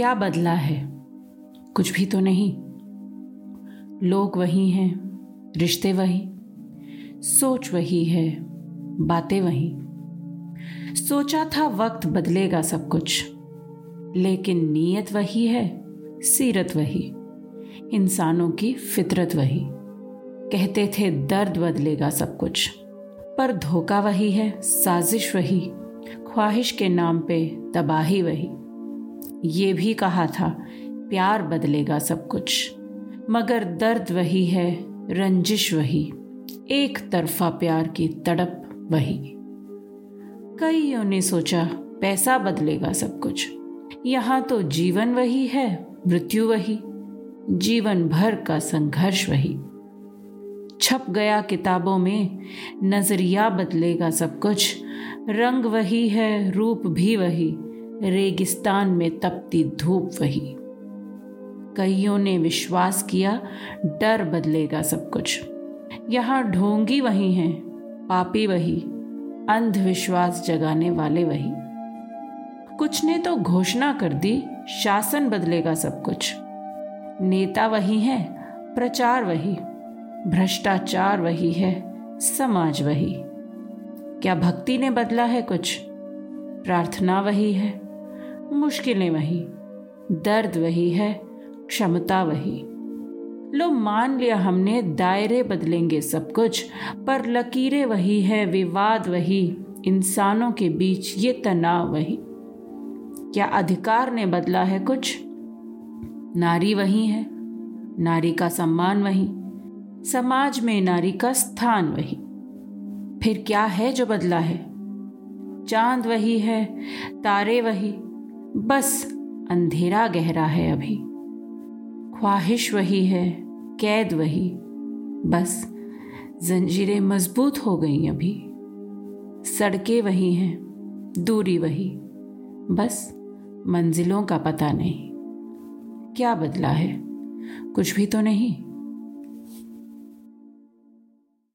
क्या बदला है? कुछ भी तो नहीं। लोग वही हैं, रिश्ते वही, सोच वही है, बातें वही। सोचा था वक्त बदलेगा सब कुछ, लेकिन नीयत वही है, सीरत वही, इंसानों की फितरत वही। कहते थे, दर्द बदलेगा सब कुछ, पर धोखा वही है, साजिश वही, ख्वाहिश के नाम पे तबाही वही। ये भी कहा था, प्यार बदलेगा सब कुछ। मगर दर्द वही है, रंजिश वही। एक तरफा प्यार की तड़प वही। कईयों ने सोचा, पैसा बदलेगा सब कुछ। यहाँ तो जीवन वही है, मृत्यु वही। जीवन भर का संघर्ष वही। छप गया किताबों में, नज़रिया बदलेगा सब कुछ। रंग वही है, रूप भी वही। रेगिस्तान में तपती धूप वही। कईयों ने विश्वास किया, डर बदलेगा सब कुछ। यहाँ ढोंगी वही हैं, पापी वही, अंधविश्वास जगाने वाले वही। कुछ ने तो घोषणा कर दी, शासन बदलेगा सब कुछ। नेता वही है, प्रचार वही, भ्रष्टाचार वही है, समाज वही। क्या भक्ति ने बदला है कुछ? प्रार्थना वही है। मुश्किलें वही, दर्द वही है, क्षमता वही। लो, मान लिया हमने, दायरे बदलेंगे सब कुछ, पर लकीरें वही है, विवाद वही, इंसानों के बीच ये तनाव वही। क्या अधिकार ने बदला है कुछ? नारी वही है, नारी का सम्मान वही, समाज में नारी का स्थान वही। फिर क्या है जो बदला है? चाँद वही है, तारे वही बस अंधेरा गहरा है अभी। ख्वाहिश वही है, कैद वही। बस जंजीरें मज़बूत हो गई अभी। सड़कें वही हैं, दूरी वही। बस मंजिलों का पता नहीं। क्या बदला है? कुछ भी तो नहीं।